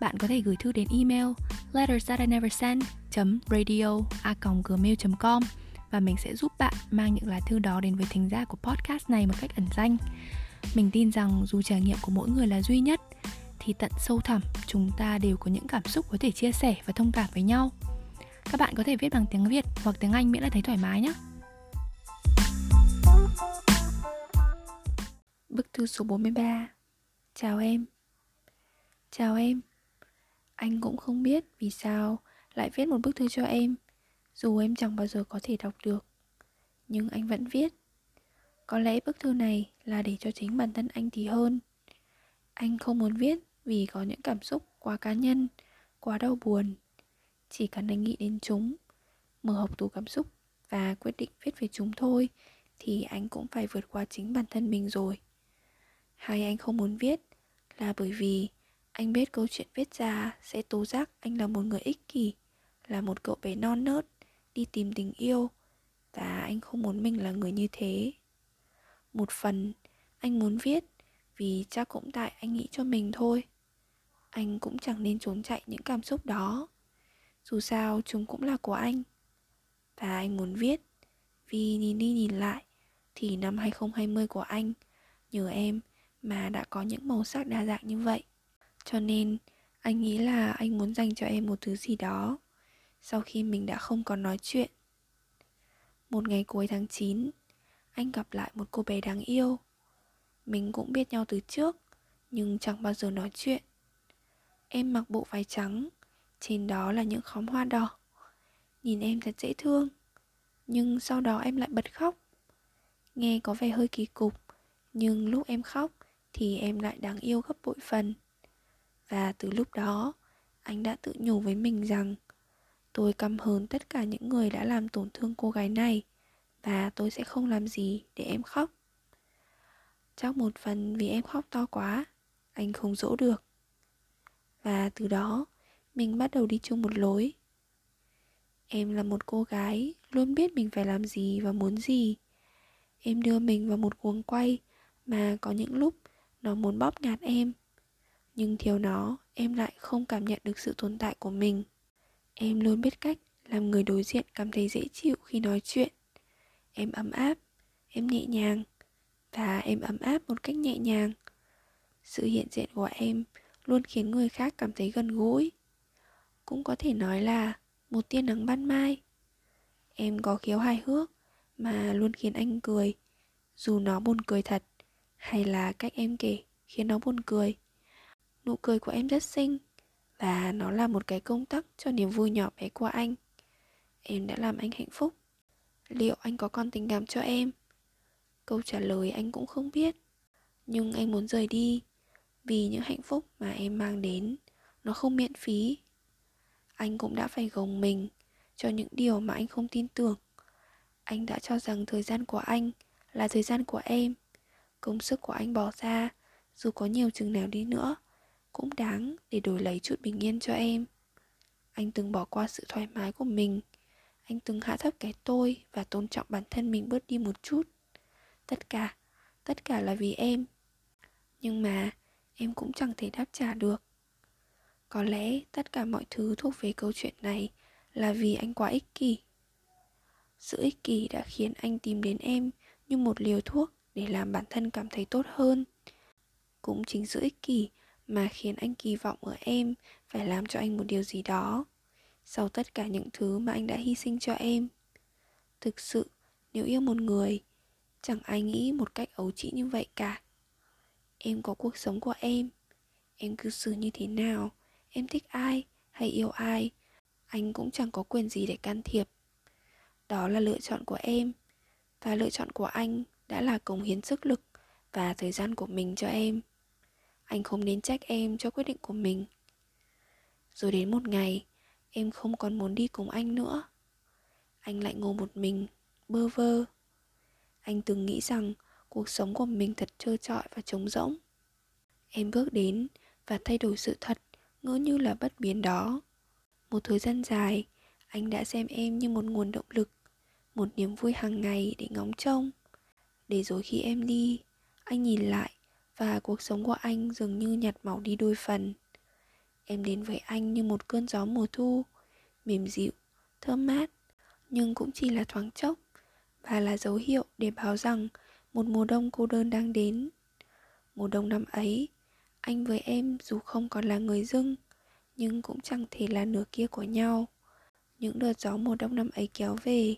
Bạn có thể gửi thư đến email letters that I never send radio gmail.com và mình sẽ giúp bạn mang những lá thư đó đến với thính giả của podcast này một cách ẩn danh. Mình tin rằng dù trải nghiệm của mỗi người là duy nhất, thì tận sâu thẳm chúng ta đều có những cảm xúc có thể chia sẻ và thông cảm với nhau. Các bạn có thể viết bằng tiếng Việt hoặc tiếng Anh miễn là thấy thoải mái nhé. Bức thư số 43 Chào em Chào em anh cũng không biết vì sao lại viết một bức thư cho em Dù em chẳng bao giờ có thể đọc được. Nhưng anh vẫn viết. Có lẽ bức thư này là để cho chính bản thân anh thì hơn. Anh không muốn viết vì có những cảm xúc quá cá nhân, quá đau buồn. Chỉ cần anh nghĩ đến chúng Mở hộp tủ cảm xúc và quyết định viết về chúng thôi Thì anh cũng phải vượt qua chính bản thân mình rồi. Hay anh không muốn viết là bởi vì anh biết câu chuyện viết ra sẽ tố giác anh là một người ích kỷ, là một cậu bé non nớt, đi tìm tình yêu và anh không muốn mình là người như thế. Một phần anh muốn viết vì chắc cũng tại anh nghĩ cho mình thôi. Anh cũng chẳng nên trốn chạy những cảm xúc đó. Dù sao chúng cũng là của anh. Và anh muốn viết vì nhìn đi nhìn lại thì năm 2020 của anh nhờ em mà đã có những màu sắc đa dạng như vậy cho nên, anh nghĩ là anh muốn dành cho em một thứ gì đó sau khi mình đã không còn nói chuyện. Một ngày cuối tháng 9 anh gặp lại một cô bé đáng yêu. Mình cũng biết nhau từ trước, nhưng chẳng bao giờ nói chuyện. Em mặc bộ váy trắng, trên đó là những khóm hoa đỏ. Nhìn em thật dễ thương, nhưng sau đó em lại bật khóc. Nghe có vẻ hơi kỳ cục, nhưng lúc em khóc thì em lại đáng yêu gấp bội phần và từ lúc đó, anh đã tự nhủ với mình rằng, tôi căm hờn tất cả những người đã làm tổn thương cô gái này và tôi sẽ không làm gì để em khóc. Chắc một phần vì em khóc to quá, anh không dỗ được. Và từ đó, mình bắt đầu đi chung một lối. Em là một cô gái luôn biết mình phải làm gì và muốn gì. Em đưa mình vào một cuồng quay mà có những lúc nó muốn bóp ngạt em nhưng thiếu nó, em lại không cảm nhận được sự tồn tại của mình. Em luôn biết cách làm người đối diện cảm thấy dễ chịu khi nói chuyện. Em ấm áp, em nhẹ nhàng, và em ấm áp một cách nhẹ nhàng. Sự hiện diện của em luôn khiến người khác cảm thấy gần gũi. Cũng có thể nói là một tia nắng ban mai. Em có khiếu hài hước mà luôn khiến anh cười, dù nó buồn cười thật, hay là cách em kể khiến nó buồn cười nụ cười của em rất xinh. Và nó là một cái công tắc cho niềm vui nhỏ bé của anh. Em đã làm anh hạnh phúc. Liệu anh có còn tình cảm cho em? Câu trả lời anh cũng không biết. Nhưng anh muốn rời đi. Vì những hạnh phúc mà em mang đến, nó không miễn phí. Anh cũng đã phải gồng mình cho những điều mà anh không tin tưởng. Anh đã cho rằng thời gian của anh là thời gian của em. Công sức của anh bỏ ra, dù có nhiều chừng nào đi nữa cũng đáng để đổi lấy chút bình yên cho em. Anh từng bỏ qua sự thoải mái của mình. Anh từng hạ thấp cái tôi và tôn trọng bản thân mình bớt đi một chút. Tất cả tất cả là vì em. Nhưng mà, em cũng chẳng thể đáp trả được. Có lẽ tất cả mọi thứ thuộc về câu chuyện này là vì anh quá ích kỷ. Sự ích kỷ đã khiến anh tìm đến em như một liều thuốc để làm bản thân cảm thấy tốt hơn. Cũng chính sự ích kỷ mà khiến anh kỳ vọng ở em phải làm cho anh một điều gì đó. Sau tất cả những thứ mà anh đã hy sinh cho em, thực sự, nếu yêu một người, chẳng ai nghĩ một cách ấu trĩ như vậy cả. Em có cuộc sống của em em cư xử như thế nào, em thích ai hay yêu ai, anh cũng chẳng có quyền gì để can thiệp. Đó là lựa chọn của em, và lựa chọn của anh đã là cống hiến sức lực và thời gian của mình cho em anh không nên trách em cho quyết định của mình. Rồi đến một ngày, Em không còn muốn đi cùng anh nữa. Anh lại ngồi một mình, Bơ vơ. Anh từng nghĩ rằng Cuộc sống của mình thật trơ trọi và trống rỗng. Em bước đến Và thay đổi sự thật, Ngỡ như là bất biến đó. Một thời gian dài, Anh đã xem em như một nguồn động lực, Một niềm vui hàng ngày để ngóng trông. Để rồi khi em đi, Anh nhìn lại và cuộc sống của anh dường như nhạt màu đi đôi phần. Em đến với anh như một cơn gió mùa thu Mềm dịu, thơm mát Nhưng cũng chỉ là thoáng chốc Và là dấu hiệu để báo rằng Một mùa đông cô đơn đang đến. Mùa đông năm ấy Anh với em dù không còn là người dưng Nhưng cũng chẳng thể là nửa kia của nhau. Những đợt gió mùa đông năm ấy kéo về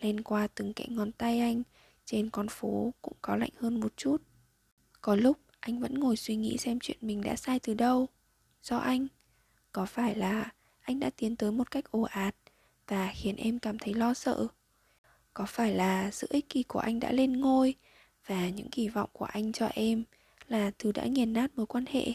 Lên qua từng kẽ ngón tay anh Trên con phố cũng có lạnh hơn một chút. Có lúc anh vẫn ngồi suy nghĩ xem chuyện mình đã sai từ đâu. Do anh. Có phải là anh đã tiến tới một cách ồ ạt và khiến em cảm thấy lo sợ? Có phải là sự ích kỷ của anh đã lên ngôi và những kỳ vọng của anh cho em là thứ đã nghiền nát mối quan hệ?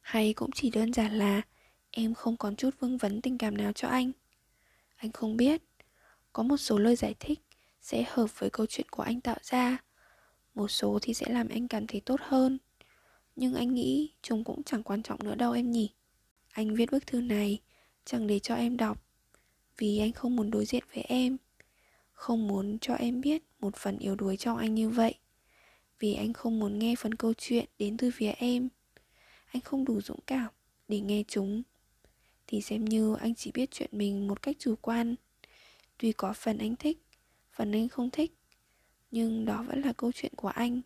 Hay cũng chỉ đơn giản là em không còn chút vương vấn tình cảm nào cho anh? Anh không biết. Có một số lời giải thích sẽ hợp với câu chuyện của anh tạo ra một số thì sẽ làm anh cảm thấy tốt hơn. Nhưng anh nghĩ chúng cũng chẳng quan trọng nữa đâu em nhỉ. Anh viết bức thư này chẳng để cho em đọc Vì anh không muốn đối diện với em. Không muốn cho em biết một phần yếu đuối trong anh như vậy Vì anh không muốn nghe phần câu chuyện đến từ phía em. Anh không đủ dũng cảm để nghe chúng Thì xem như anh chỉ biết chuyện mình một cách chủ quan. Tuy có phần anh thích, phần anh không thích nhưng đó vẫn là câu chuyện của anh.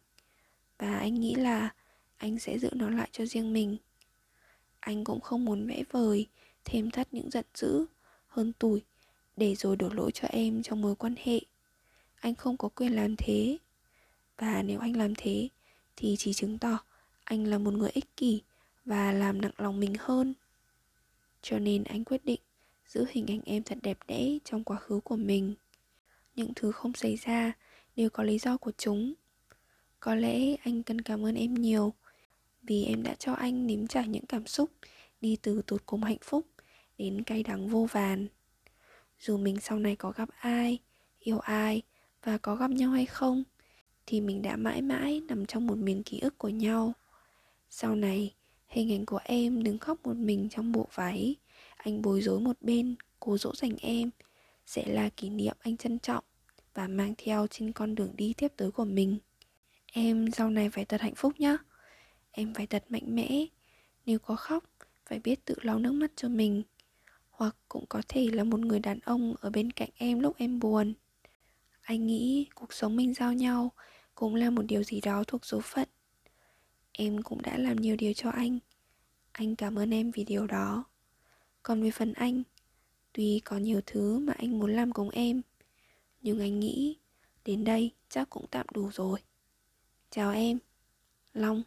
Và anh nghĩ là anh sẽ giữ nó lại cho riêng mình. Anh cũng không muốn vẽ vời, thêm thắt những giận dữ, hơn tuổi để rồi đổ lỗi cho em trong mối quan hệ. Anh không có quyền làm thế. Và nếu anh làm thế, thì chỉ chứng tỏ anh là một người ích kỷ và làm nặng lòng mình hơn. Cho nên anh quyết định giữ hình ảnh em thật đẹp đẽ trong quá khứ của mình. Những thứ không xảy ra đều có lý do của chúng, có lẽ anh cần cảm ơn em nhiều vì em đã cho anh nếm trải những cảm xúc đi từ tụt cùng hạnh phúc đến cay đắng vô vàn. Dù mình sau này có gặp ai, yêu ai và có gặp nhau hay không, thì mình đã mãi mãi nằm trong một miền ký ức của nhau. Sau này, hình ảnh của em đứng khóc một mình trong bộ váy, anh bối rối một bên, cố dỗ dành em, sẽ là kỷ niệm anh trân trọng và mang theo trên con đường đi tiếp tới của mình. Em sau này phải thật hạnh phúc nhé em phải thật mạnh mẽ. Nếu có khóc, phải biết tự lau nước mắt cho mình. Hoặc cũng có thể là một người đàn ông ở bên cạnh em lúc em buồn. Anh nghĩ cuộc sống mình giao nhau cũng là một điều gì đó thuộc số phận. Em cũng đã làm nhiều điều cho anh. Anh cảm ơn em vì điều đó. Còn về phần anh, tuy có nhiều thứ mà anh muốn làm cùng em nhưng anh nghĩ, đến đây chắc cũng tạm đủ rồi chào em, long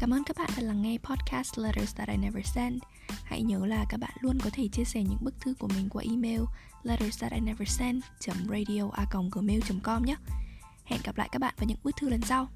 Cảm ơn các bạn đã lắng nghe podcast Letters That I Never Send. Hãy nhớ là các bạn luôn có thể chia sẻ những bức thư của mình qua email letters that I never send radio com nhé. Hẹn gặp lại các bạn vào những bức thư lần sau.